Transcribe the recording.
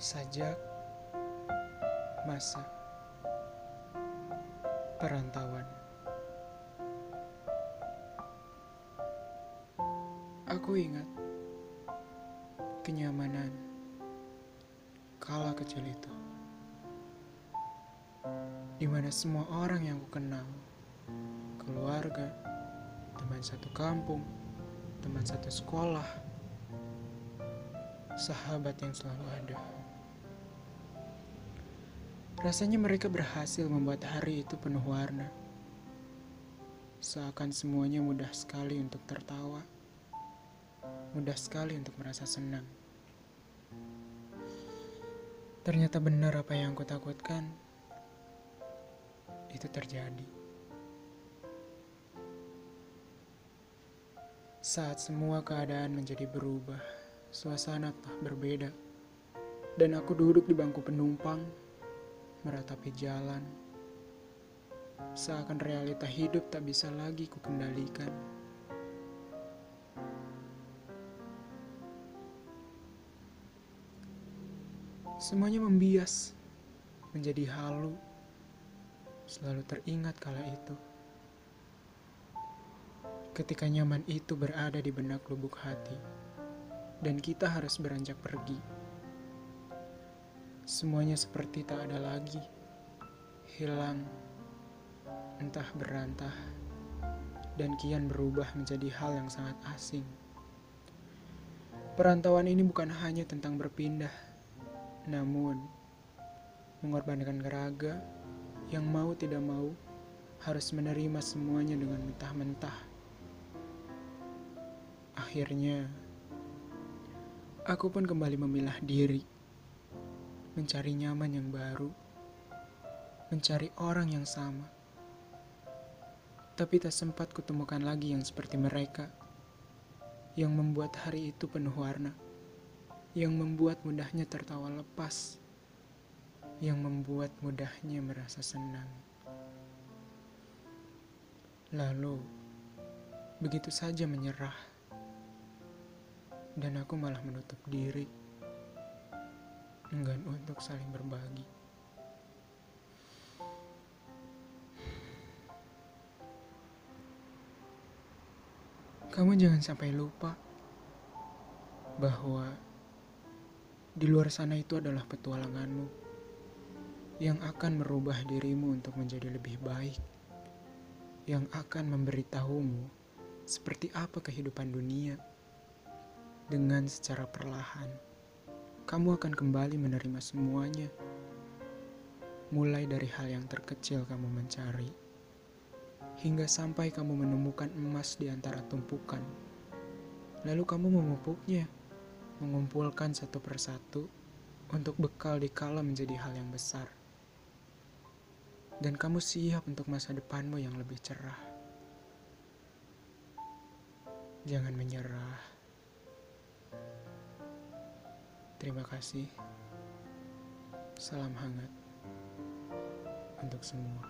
Sajak masa perantauan. Aku ingat kenyamanan kala kecil itu, di mana semua orang yang ku kenal, keluarga, teman satu kampung, teman satu sekolah, sahabat yang selalu ada. Rasanya mereka berhasil membuat hari itu penuh warna. Seakan semuanya mudah sekali untuk tertawa. Mudah sekali untuk merasa senang. Ternyata benar apa yang aku takutkan. Itu terjadi. Saat semua keadaan menjadi berubah, suasana telah berbeda. Dan aku duduk di bangku penumpang meratapi jalan. Seakan realita hidup tak bisa lagi kukendalikan. Semuanya membias, menjadi halu, selalu teringat kala itu. Ketika nyaman itu berada di benak lubuk hati, dan kita harus beranjak pergi. Semuanya seperti tak ada lagi, hilang, entah berantah, dan kian berubah menjadi hal yang sangat asing. Perantauan ini bukan hanya tentang berpindah, namun mengorbankan geraga yang mau tidak mau harus menerima semuanya dengan mentah-mentah. Akhirnya, aku pun kembali memilah diri mencari nyaman yang baru, mencari orang yang sama. Tapi tak sempat kutemukan lagi yang seperti mereka, yang membuat hari itu penuh warna, yang membuat mudahnya tertawa lepas, yang membuat mudahnya merasa senang. Lalu, begitu saja menyerah, dan aku malah menutup diri enggan untuk saling berbagi. Kamu jangan sampai lupa bahwa di luar sana itu adalah petualanganmu yang akan merubah dirimu untuk menjadi lebih baik, yang akan memberitahumu seperti apa kehidupan dunia dengan secara perlahan kamu akan kembali menerima semuanya. Mulai dari hal yang terkecil kamu mencari, hingga sampai kamu menemukan emas di antara tumpukan. Lalu kamu memupuknya, mengumpulkan satu persatu untuk bekal di kala menjadi hal yang besar. Dan kamu siap untuk masa depanmu yang lebih cerah. Jangan menyerah. Terima kasih. Salam hangat untuk semua.